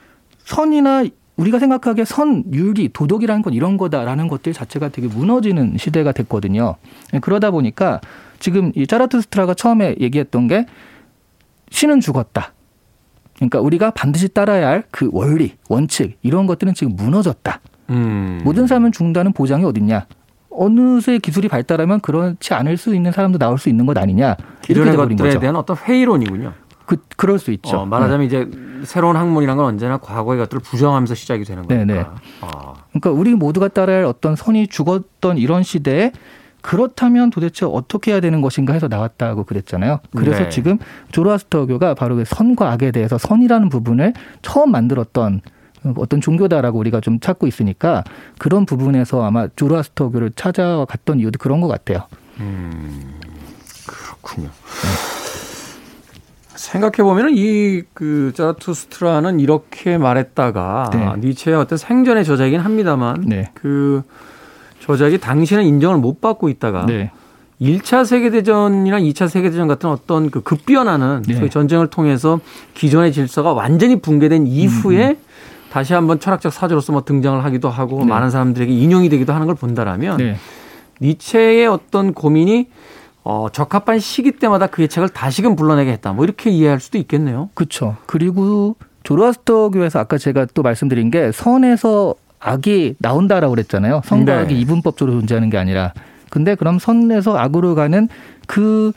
선이나 우리가 생각하기에 선, 윤리, 도덕이라는 건 이런 거다라는 것들 자체가 되게 무너지는 시대가 됐거든요. 네, 그러다 보니까 지금 이 짜라투스트라가 처음에 얘기했던 게 신은 죽었다. 그러니까 우리가 반드시 따라야 할 그 원리, 원칙 이런 것들은 지금 무너졌다. 음. 모든 사람은 죽는다는 보장이 어딨냐? 어느새 기술이 발달하면 그렇지 않을 수 있는 사람도 나올 수 있는 것 아니냐? 이렇게 돼버린 것들에 거죠. 대한 어떤 회의론이군요. 그 그럴 수 있죠. 어, 말하자면 이제 새로운 학문이란 건 언제나 과거의 것들을 부정하면서 시작이 되는 거니까. 네네. 아, 그러니까 우리 모두가 따라야 할 어떤 선이 죽었던 이런 시대에 그렇다면 도대체 어떻게 해야 되는 것인가 해서 나왔다고 그랬잖아요. 그래서 네. 지금 조로아스터교가 바로 그 선과 악에 대해서 선이라는 부분을 처음 만들었던 어떤 종교다라고 우리가 좀 찾고 있으니까 그런 부분에서 아마 조로아스터교를 찾아갔던 이유도 그런 것 같아요. 그렇군요. 생각해 보면은 이그 자라투스트라는 이렇게 말했다가 네. 니체의 어떤 생전의 저작이긴 합니다만 네. 그 저작이 당신의 인정을 못 받고 있다가 네. 1차 세계대전이나 2차 세계대전 같은 어떤 그 급변하는 네. 소위 전쟁을 통해서 기존의 질서가 완전히 붕괴된 이후에 다시 한번 철학적 사조로서 뭐 등장을 하기도 하고 네. 많은 사람들에게 인용이 되기도 하는 걸 본다라면 네. 니체의 어떤 고민이 어, 적합한 시기 때마다 그의 책을 다시금 불러내게 했다. 뭐 이렇게 이해할 수도 있겠네요. 그렇죠. 그리고 조로아스터 교에서 아까 제가 또 말씀드린 게 선에서 악이 나온다라고 그랬잖아요. 선과 네. 악이 이분법적으로 존재하는 게 아니라. 근데 그럼 선에서 악으로 가는 그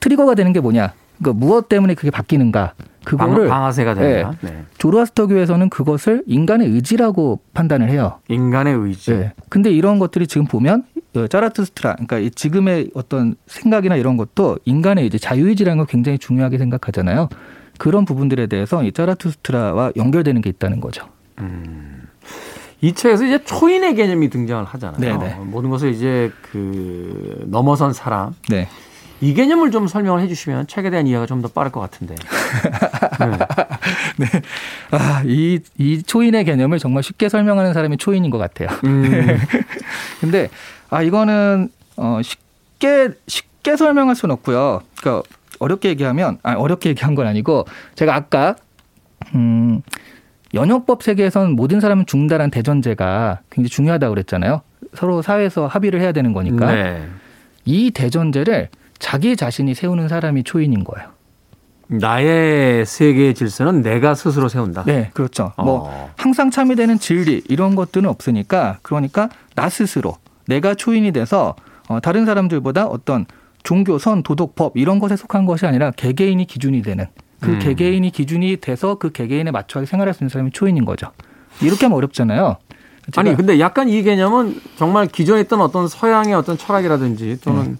트리거가 되는 게 뭐냐? 그러니까 무엇 때문에 그게 바뀌는가? 그거를 방, 화세가 된다. 네. 조로아스터 교에서는 그것을 인간의 의지라고 판단을 해요. 인간의 의지. 네. 근데 이런 것들이 지금 보면 어, 짜라투스트라, 그러니까 이 지금의 어떤 생각이나 이런 것도 인간의 이제 자유의지라는 걸 굉장히 중요하게 생각하잖아요. 그런 부분들에 대해서 이 짜라투스트라와 연결되는 게 있다는 거죠. 이 책에서 이제 초인의 개념이 등장을 하잖아요. 네네. 모든 것을 이제 그 넘어선 사람. 네. 이 개념을 좀 설명을 해주시면 책에 대한 이해가 좀 더 빠를 것 같은데. 네. 아, 이, 이 초인의 개념을 정말 쉽게 설명하는 사람이 초인인 것 같아요. 음, 근데, 아, 이거는, 어, 쉽게, 쉽게 설명할 수는 없고요. 그러니까 어렵게 얘기하면, 아, 어렵게 얘기한 건 아니고, 제가 아까, 음, 연역법 세계에선 모든 사람은 죽는다는 대전제가 굉장히 중요하다고 그랬잖아요. 서로 사회에서 합의를 해야 되는 거니까. 네. 이 대전제를 자기 자신이 세우는 사람이 초인인 거예요. 나의 세계의 질서는 내가 스스로 세운다. 네, 그렇죠. 뭐 어. 항상 참여되는 진리 이런 것들은 없으니까 그러니까 나 스스로 내가 초인이 돼서 어, 다른 사람들보다 어떤 종교, 선, 도덕, 법 이런 것에 속한 것이 아니라 개개인이 기준이 되는 그 음. 개개인이 기준이 돼서 그 개개인에 맞춰 생활할 수 있는 사람이 초인인 거죠. 이렇게 하면 어렵잖아요. 아니 근데 약간 이 개념은 정말 기존에 있던 어떤 서양의 어떤 철학이라든지 또는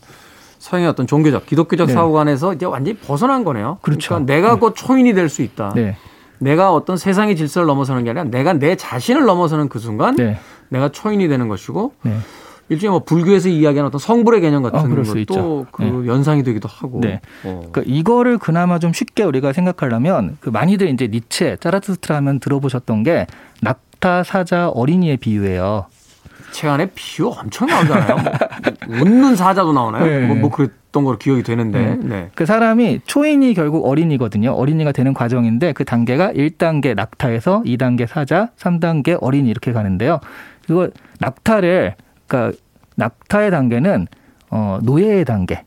서양의 어떤 종교적 기독교적 네. 사고관에서 이제 완전히 벗어난 거네요. 그렇죠. 러니까 내가 곧 초인이 될 수 있다. 네, 내가 어떤 세상의 질서를 넘어서는 게 아니라 내가 내 자신을 넘어서는 그 순간 네, 내가 초인이 되는 것이고 네. 일종의 뭐 불교에서 이야기하는 어떤 성불의 개념 같은 아, 것도. 그 연상이 되기도 하고. 네. 어. 그러니까 이거를 그나마 좀 쉽게 우리가 생각하려면 그 많이들 이제 니체, 짜라투스트라 하면 들어보셨던 게 낙타, 사자, 어린이의 비유예요. 책 안에 비유 엄청 나오잖아요. 뭐 웃는 사자도 나오나요? 네. 뭐, 뭐 그랬던 걸로 기억이 되는데. 네. 그 사람이 초인이 결국 어린이거든요. 어린이가 되는 과정인데 그 단계가 1단계 낙타에서 2단계 사자, 3단계 어린이 이렇게 가는데요. 그거 낙타를 그러니까 낙타의 단계는 어 노예의 단계.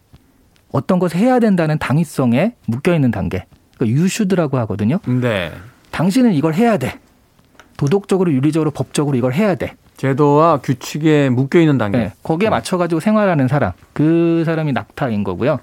어떤 것을 해야 된다는 당위성에 묶여 있는 단계. 그러니까 유슈드라고 하거든요. 네. 당신은 이걸 해야 돼. 도덕적으로 윤리적으로 법적으로 이걸 해야 돼. 제도와 규칙에 묶여 있는 단계. 네, 거기에 맞춰 가지고 생활하는 사람, 그 사람이 낙타인 거고요.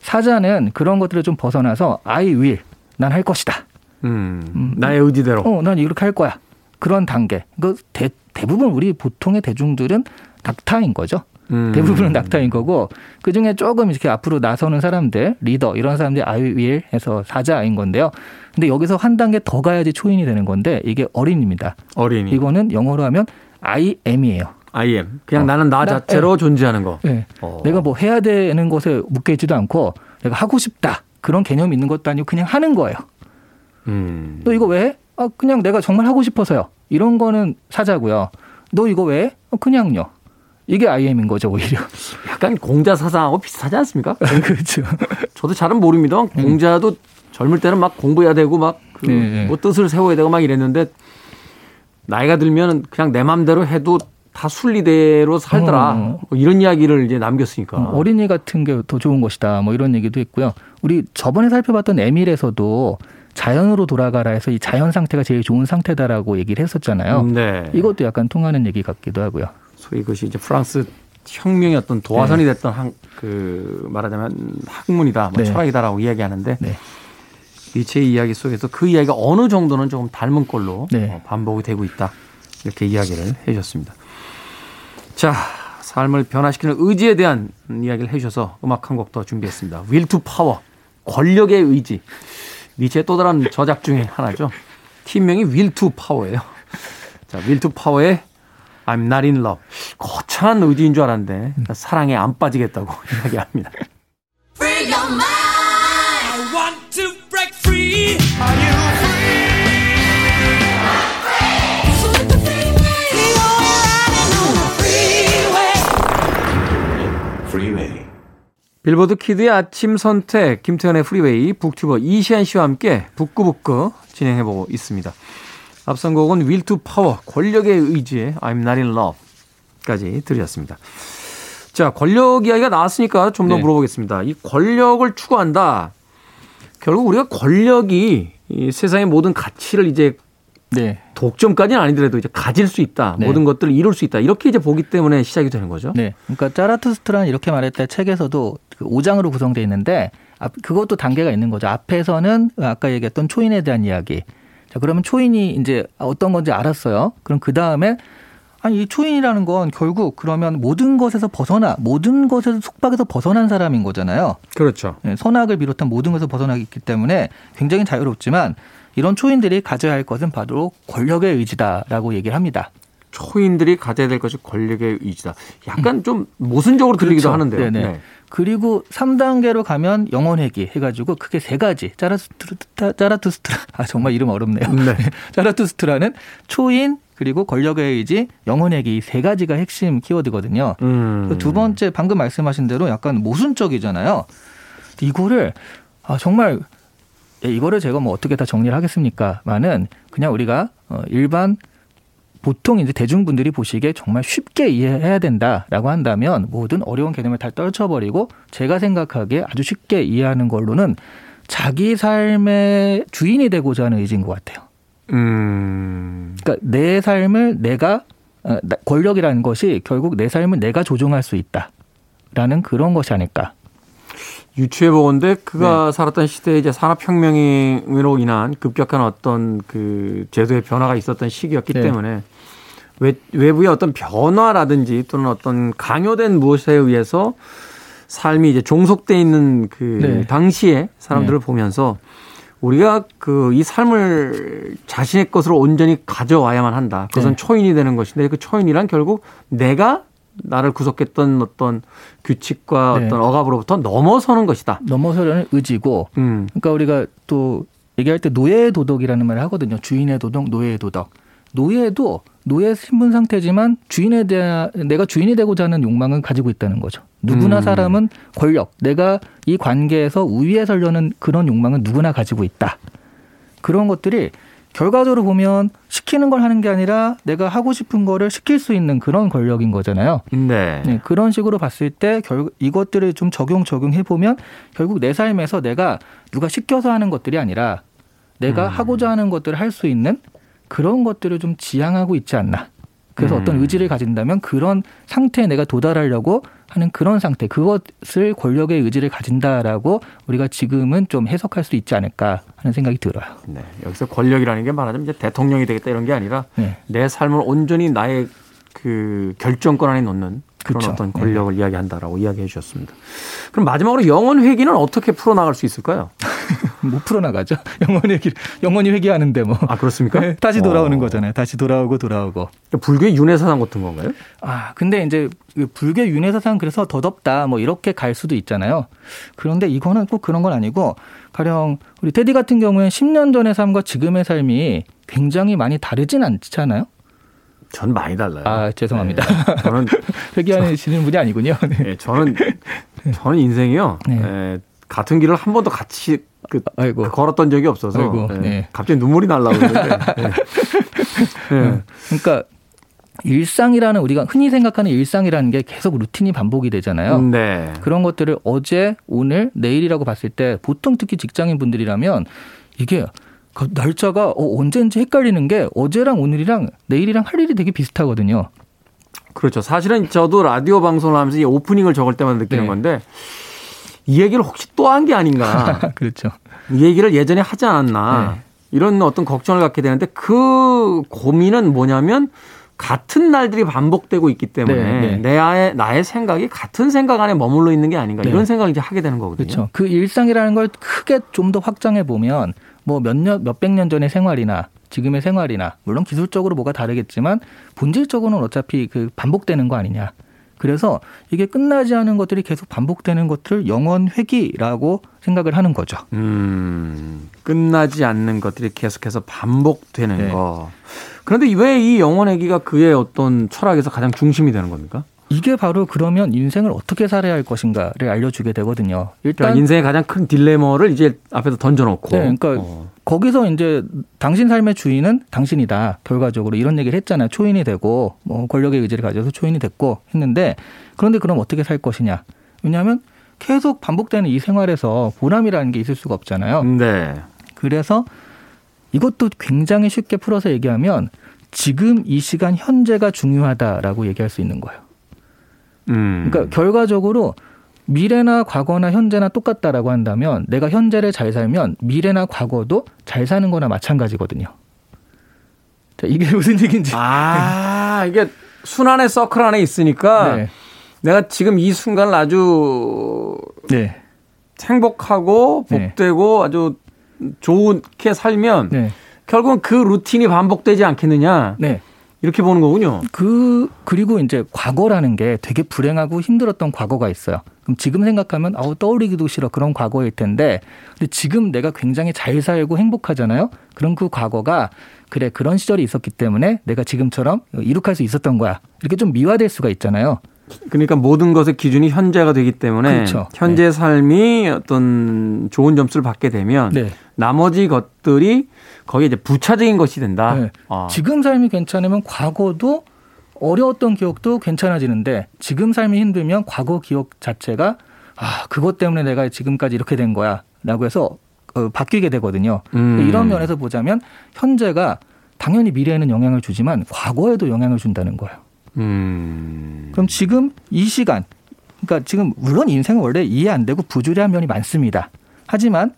사자는 그런 것들을 좀 벗어나서 I will, 난 할 것이다. 음, 나의 의지대로. 어, 난 이렇게 할 거야. 그런 단계. 그 대, 대부분 우리 보통의 대중들은 낙타인 거죠. 음. 대부분은 낙타인 거고 그 중에 조금 이렇게 앞으로 나서는 사람들, 리더 이런 사람들이 I will 해서 사자인 건데요. 근데 여기서 한 단계 더 가야지 초인이 되는 건데 이게 어린입니다. 어린이. 이거는 영어로 하면 I am이에요. I am. 그냥 어. 나는 나 나- 자체로 존재하는 거. 네. 어. 내가 뭐 해야 되는 것에 묶여 있지도 않고 내가 하고 싶다 그런 개념이 있는 것도 아니고 그냥 하는 거예요. 음. 너 이거 왜? 해? 아 그냥 내가 정말 하고 싶어서요. 이런 거는 사자고요. 너 이거 왜? 해? 어, 그냥요. 이게 IM인 거죠 오히려. 약간 공자 사상하고 비슷하지 않습니까? 그렇죠. 저도 잘은 모릅니다만 공자도 젊을 때는 막 공부해야 되고 막그 네, 네. 뭐 뜻을 세워야 되고 막 이랬는데 나이가 들면 그냥 내 맘대로 해도 다 순리대로 살더라. 어. 뭐 이런 이야기를 이제 남겼으니까. 어린이 같은 게 더 좋은 것이다. 뭐 이런 얘기도 있고요. 우리 저번에 살펴봤던 에밀에서도 자연으로 돌아가라 해서 이 자연 상태가 제일 좋은 상태다라고 얘기를 했었잖아요. 네. 이것도 약간 통하는 얘기 같기도 하고요. 소위 이것이 이제 프랑스 혁명의 어떤 도화선이 됐던 한, 그 말하자면 학문이다, 뭐 네. 철학이다라고 이야기하는데 네. 니체의 이야기 속에서 그 이야기가 어느 정도는 조금 닮은 꼴로 네. 어, 반복이 되고 있다 이렇게 이야기를 해주셨습니다. 자, 삶을 변화시키는 의지에 대한 이야기를 해주셔서 음악 한 곡 더 준비했습니다. Will to Power, 권력의 의지. 니체의 또 다른 저작 중에 하나죠. 팀명이 Will to Power예요. 자, Will to Power의 I'm not in love. 거창한 의지인 줄 알았는데 사랑에 안 빠지겠다고 이야기합니다. 빌보드 키드의 아침 선택 김태훈의 프리웨이 북튜버 이시안 씨와 함께 북구북구 진행해보고 있습니다. 앞선 곡은 Will to Power 권력의 의지의 I'm Not in Love까지 들으셨습니다. 자 권력 이야기가 나왔으니까 좀더 네. 물어보겠습니다. 이 권력을 추구한다. 결국 우리가 권력이 이 세상의 모든 가치를 이제 네. 독점까지는 아니더라도 이제 가질 수 있다. 네. 모든 것들을 이룰 수 있다. 이렇게 이제 보기 때문에 시작이 되는 거죠. 네. 그러니까 짜라투스트라는 이렇게 말했다 책에서도 그 5장으로 구성되어 있는데 앞- 그것도 단계가 있는 거죠. 앞에서는 아까 얘기했던 초인에 대한 이야기. 자, 그러면 초인이 이제 어떤 건지 알았어요. 그럼 그 다음에 아니 이 초인이라는 건 결국 그러면 모든 것에서 벗어나 모든 것에서 속박에서 벗어난 사람인 거잖아요. 그렇죠. 예, 선악을 비롯한 모든 것에서 벗어나기 때문에 굉장히 자유롭지만 이런 초인들이 가져야 할 것은 바로 권력의 의지다라고 얘기를 합니다. 초인들이 가져야 될 것이 권력의 의지다. 약간 좀 모순적으로 들리기도 그렇죠. 하는데요. 네네. 네. 그리고 3단계로 가면 영혼회기 해가지고 크게 세 가지. 짜라투스트라, 짜라투스트라. 아, 정말 이름 어렵네요. 네. 짜라투스트라는 초인, 그리고 권력의 의지, 영혼회기 이세 가지가 핵심 키워드거든요. 음. 그두 번째, 방금 말씀하신 대로 약간 모순적이잖아요. 이거를, 아, 정말, 예, 이거를 제가 뭐 어떻게 다 정리를 하겠습니까? 많은 그냥 우리가 어, 일반 보통 이제 대중분들이 보시기에 정말 쉽게 이해해야 된다라고 한다면 모든 어려운 개념을 다 떨쳐버리고 제가 생각하기에 아주 쉽게 이해하는 걸로는 자기 삶의 주인이 되고자 하는 의지인 것 같아요. 음. 그러니까 내 삶을 내가 어, 나- 권력이라는 것이 결국 내 삶을 내가 조종할 수 있다라는 그런 것이 아닐까. 유추해 보건데 그가 네. 살았던 시대에 이제 산업혁명으로 인한 급격한 어떤 그 제도의 변화가 있었던 시기였기 네. 때문에 외, 외부의 어떤 변화라든지 또는 어떤 강요된 무엇에 의해서 삶이 이제 종속돼 있는 그 네. 당시에 사람들을 보면서 우리가 그 이 삶을 자신의 것으로 온전히 가져와야만 한다. 그것은 네. 초인이 되는 것인데 그 초인이란 결국 내가 나를 구속했던 어떤 규칙과 네. 어떤 억압으로부터 넘어서는 것이다. 넘어서려는 의지고 음. 그러니까 우리가 또 얘기할 때 노예의 도덕이라는 말을 하거든요. 주인의 도덕, 노예의 도덕. 노예도 노예 신분 상태지만 주인에 대한 내가 주인이 되고자 하는 욕망은 가지고 있다는 거죠. 누구나 음. 사람은 권력, 내가 이 관계에서 우위에 서려는 그런 욕망은 누구나 가지고 있다. 그런 것들이 결과적으로 보면 시키는 걸 하는 게 아니라 내가 하고 싶은 거를 시킬 수 있는 그런 권력인 거잖아요. 네. 네, 그런 식으로 봤을 때 결국 이것들을 좀 적용 적용해 보면 결국 내 삶에서 내가 누가 시켜서 하는 것들이 아니라 내가 음. 하고자 하는 것들을 할 수 있는 그런 것들을 좀 지향하고 있지 않나. 그래서 음. 어떤 의지를 가진다면 그런 상태에 내가 도달하려고 하는 그런 상태, 그것을 권력의 의지를 가진다라고 우리가 지금은 좀 해석할 수 있지 않을까 하는 생각이 들어요. 네. 여기서 권력이라는 게 말하자면 이제 대통령이 되겠다 이런 게 아니라 네. 내 삶을 온전히 나의 그 결정권 안에 놓는 그런 그쵸. 어떤 권력을 이야기한다라고 이야기해 주셨습니다. 그럼 마지막으로 영원 회기는 어떻게 풀어나갈 수 있을까요? 못 풀어나가죠. 영원히 회기, 영원히 회귀하는데 뭐. 아 그렇습니까? 네, 다시 돌아오는 어. 거잖아요. 다시 돌아오고 돌아오고. 불교의 윤회사상 같은 건가요? 아, 근데 이제 그 불교 윤회사상 그래서 더 덥다 뭐 이렇게 갈 수도 있잖아요. 그런데 이거는 꼭 그런 건 아니고 가령 우리 테디 같은 경우엔 10년 전의 삶과 지금의 삶이 굉장히 많이 다르진 않잖아요. 전 많이 달라요. 아, 죄송합니다. 네. 저는 회귀하시는 분이 아니군요. 네. 예, 저는 저는 인생이요. 네. 예, 같은 길을 한 번도 같이 그, 아이고. 그 걸었던 적이 없어서 아이고, 예, 네. 갑자기 눈물이 날라고 그러는데. 예. 예. 그러니까 일상이라는 우리가 흔히 생각하는 일상이라는 게 계속 루틴이 반복이 되잖아요. 네. 그런 것들을 어제, 오늘, 내일이라고 봤을 때 보통 특히 직장인 분들이라면 이게 그 날짜가 어, 언제인지 헷갈리는 게 어제랑 오늘이랑 내일이랑 할 일이 되게 비슷하거든요. 그렇죠. 사실은 저도 라디오 방송을 하면서 이 오프닝을 적을 때마다 느끼는 네. 건데 이 얘기를 혹시 또 한 게 아닌가. 그렇죠. 이 얘기를 예전에 하지 않았나. 네. 이런 어떤 걱정을 갖게 되는데 그 고민은 뭐냐면 같은 날들이 반복되고 있기 때문에 네, 네. 내 아의, 나의 생각이 같은 생각 안에 머물러 있는 게 아닌가 네. 이런 생각을 이제 하게 되는 거거든요. 그렇죠. 그 일상이라는 걸 크게 좀 더 확장해 보면 뭐 몇 년, 몇백 년 전의 생활이나 지금의 생활이나 물론 기술적으로 뭐가 다르겠지만 본질적으로는 어차피 그 반복되는 거 아니냐. 그래서 이게 끝나지 않은 것들이 계속 반복되는 것들을 영원 회귀라고 생각을 하는 거죠. 음, 끝나지 않는 것들이 계속해서 반복되는 네. 거. 그런데 왜 이 영원 회기가 그의 어떤 철학에서 가장 중심이 되는 겁니까? 이게 바로 그러면 인생을 어떻게 살아야 할 것인가를 알려주게 되거든요. 일단 그러니까 인생의 가장 큰 딜레마를 이제 앞에서 던져놓고. 네, 그러니까 어. 거기서 이제 당신 삶의 주인은 당신이다. 결과적으로 이런 얘기를 했잖아요. 초인이 되고 뭐 권력의 의지를 가져서 초인이 됐고 했는데 그런데 그럼 어떻게 살 것이냐? 왜냐하면 계속 반복되는 이 생활에서 보람이라는 게 있을 수가 없잖아요. 네. 그래서 이것도 굉장히 쉽게 풀어서 얘기하면 지금 이 시간 현재가 중요하다라고 얘기할 수 있는 거예요. 음. 그러니까 결과적으로 미래나 과거나 현재나 똑같다라고 한다면 내가 현재를 잘 살면 미래나 과거도 잘 사는 거나 마찬가지거든요. 자, 이게 무슨 얘기인지. 아, 이게 순환의 서클 안에 있으니까 네. 내가 지금 이 순간을 아주 네. 행복하고 네. 복되고 아주 좋게 살면 네. 결국은 그 루틴이 반복되지 않겠느냐 네. 이렇게 보는 거군요. 그 그리고 이제 과거라는 게 되게 불행하고 힘들었던 과거가 있어요. 그럼 지금 생각하면 아우 떠올리기도 싫어 그런 과거일 텐데 근데 지금 내가 굉장히 잘 살고 행복하잖아요. 그럼 그 과거가 그래 그런 시절이 있었기 때문에 내가 지금처럼 이룩할 수 있었던 거야. 이렇게 좀 미화될 수가 있잖아요. 그러니까 모든 것의 기준이 현재가 되기 때문에 그렇죠. 현재 삶이 어떤 좋은 점수를 받게 되면 네. 나머지 것들이 거기에 이제 부차적인 것이 된다. 네. 아. 지금 삶이 괜찮으면 과거도 어려웠던 기억도 괜찮아지는데 지금 삶이 힘들면 과거 기억 자체가 아 그것 때문에 내가 지금까지 이렇게 된 거야라고 해서 어, 바뀌게 되거든요. 음. 이런 면에서 보자면 현재가 당연히 미래에는 영향을 주지만 과거에도 영향을 준다는 거예요. 음. 그럼 지금 이 시간, 그러니까 지금 물론 인생은 원래 이해 안 되고 부조리한 면이 많습니다. 하지만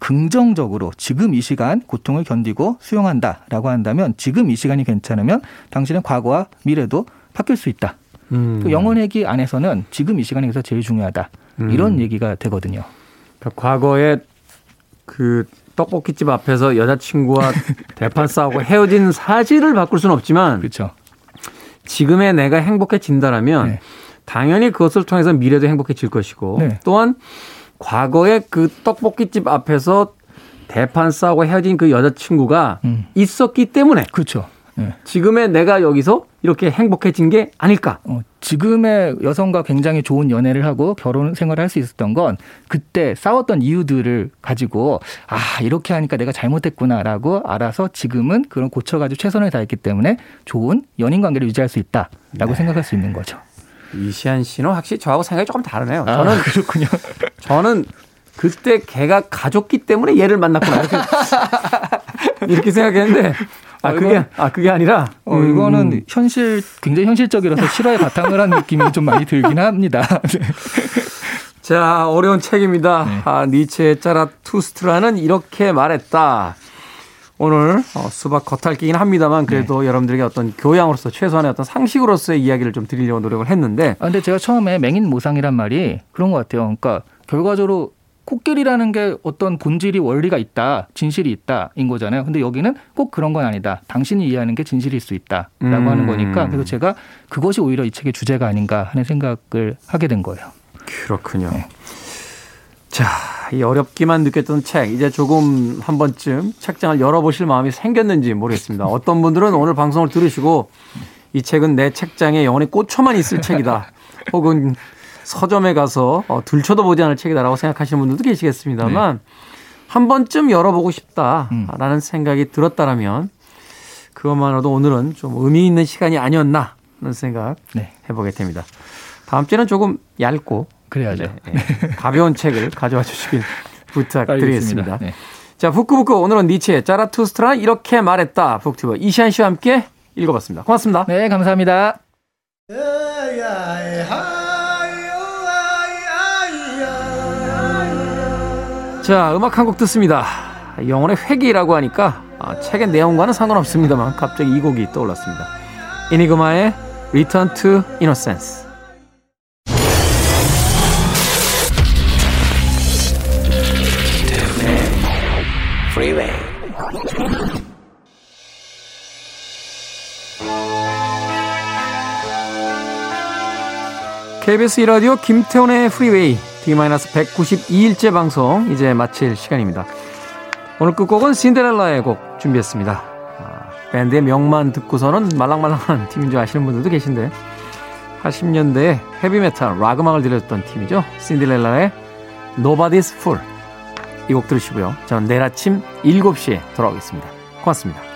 긍정적으로 지금 이 시간 고통을 견디고 수용한다라고 한다면 지금 이 시간이 괜찮으면 당신의 과거와 미래도 바뀔 수 있다. 음. 그 영원 회기 안에서는 지금 이 시간이 그래서 제일 중요하다. 음. 이런 얘기가 되거든요. 그러니까 과거에 그 떡볶이집 앞에서 여자친구와 대판 싸우고 헤어진 사실을 바꿀 수는 없지만 그렇죠. 지금의 내가 행복해진다라면 네. 당연히 그것을 통해서 미래도 행복해질 것이고 네. 또한 과거에 그 떡볶이집 앞에서 대판 싸우고 헤어진 그 여자친구가 음. 있었기 때문에 그렇죠. 네. 지금의 내가 여기서 이렇게 행복해진 게 아닐까. 어, 지금의 여성과 굉장히 좋은 연애를 하고 결혼 생활을 할 수 있었던 건 그때 싸웠던 이유들을 가지고 아 이렇게 하니까 내가 잘못했구나라고 알아서 지금은 그런 고쳐가지고 최선을 다했기 때문에 좋은 연인 관계를 유지할 수 있다라고 생각할 수 있는 거죠. 이시안 씨는 확실히 저하고 생각이 조금 다르네요. 아, 저는 그렇군요. 저는 그때 걔가 가졌기 때문에 얘를 만났구나 이렇게 이렇게 생각했는데 아 어, 그게 이건- 아 그게 아니라 어, 음, 이거는 현실 굉장히 현실적이라서 실화에 바탕을 한 느낌이 좀 많이 들긴 합니다. 네. 자 어려운 책입니다. 네. 아, 니체의 짜라투스트라는 이렇게 말했다. 오늘 어, 수박 겉핥기긴 합니다만 그래도 여러분들에게 어떤 교양으로서 최소한의 어떤 상식으로서의 이야기를 좀 드리려고 노력을 했는데 아, 근데 제가 처음에 맹인 모상이란 말이 그런 것 같아요. 그러니까 결과적으로 코끼리라는 게 어떤 본질이 원리가 있다, 진실이 있다인 거잖아요. 근데 여기는 꼭 그런 건 아니다. 당신이 이해하는 게 진실일 수 있다라고 음. 하는 거니까 그래서 제가 그것이 오히려 이 책의 주제가 아닌가 하는 생각을 하게 된 거예요. 그렇군요. 자, 이 어렵기만 느꼈던 책, 이제 조금 한 번쯤 책장을 열어보실 마음이 생겼는지 모르겠습니다. 어떤 분들은 오늘 방송을 들으시고 이 책은 내 책장에 영원히 꽂혀만 있을 책이다. 혹은 서점에 가서 어, 들춰도 보지 않을 책이다라고 생각하시는 분들도 계시겠습니다만 한 번쯤 열어보고 싶다라는 생각이 들었다라면 그것만으로도 오늘은 좀 의미 있는 시간이 아니었나 하는 생각 네, 해보게 됩니다. 다음 주에는 조금 얇고 그래야죠. 네, 네. 가벼운 책을 가져와 주시길 부탁드리겠습니다. 네. 자, 북구북구 오늘은 니체의 짜라투스트라 이렇게 말했다. 북튜버 이시안 씨와 함께 읽어봤습니다. 고맙습니다. 네, 감사합니다. 자, 음악 한 곡 듣습니다. 영혼의 회귀라고 하니까 아, 책의 내용과는 상관없습니다만 갑자기 이 곡이 떠올랐습니다. 이니그마의 Return to Innocence. Freeway. KBS 1라디오 김태훈의 프리웨이 D-192일째 방송 이제 마칠 시간입니다. 오늘 끝곡은 신데렐라의 곡 준비했습니다. 아, 밴드의 명만 듣고서는 말랑말랑한 팀인 줄 아시는 분들도 계신데 80년대에 헤비메탈, 락 음악을 들렸던 팀이죠. 신데렐라의 Nobody's Fool 이 곡 들으시고요. 저는 내일 아침 7시에 돌아오겠습니다. 고맙습니다.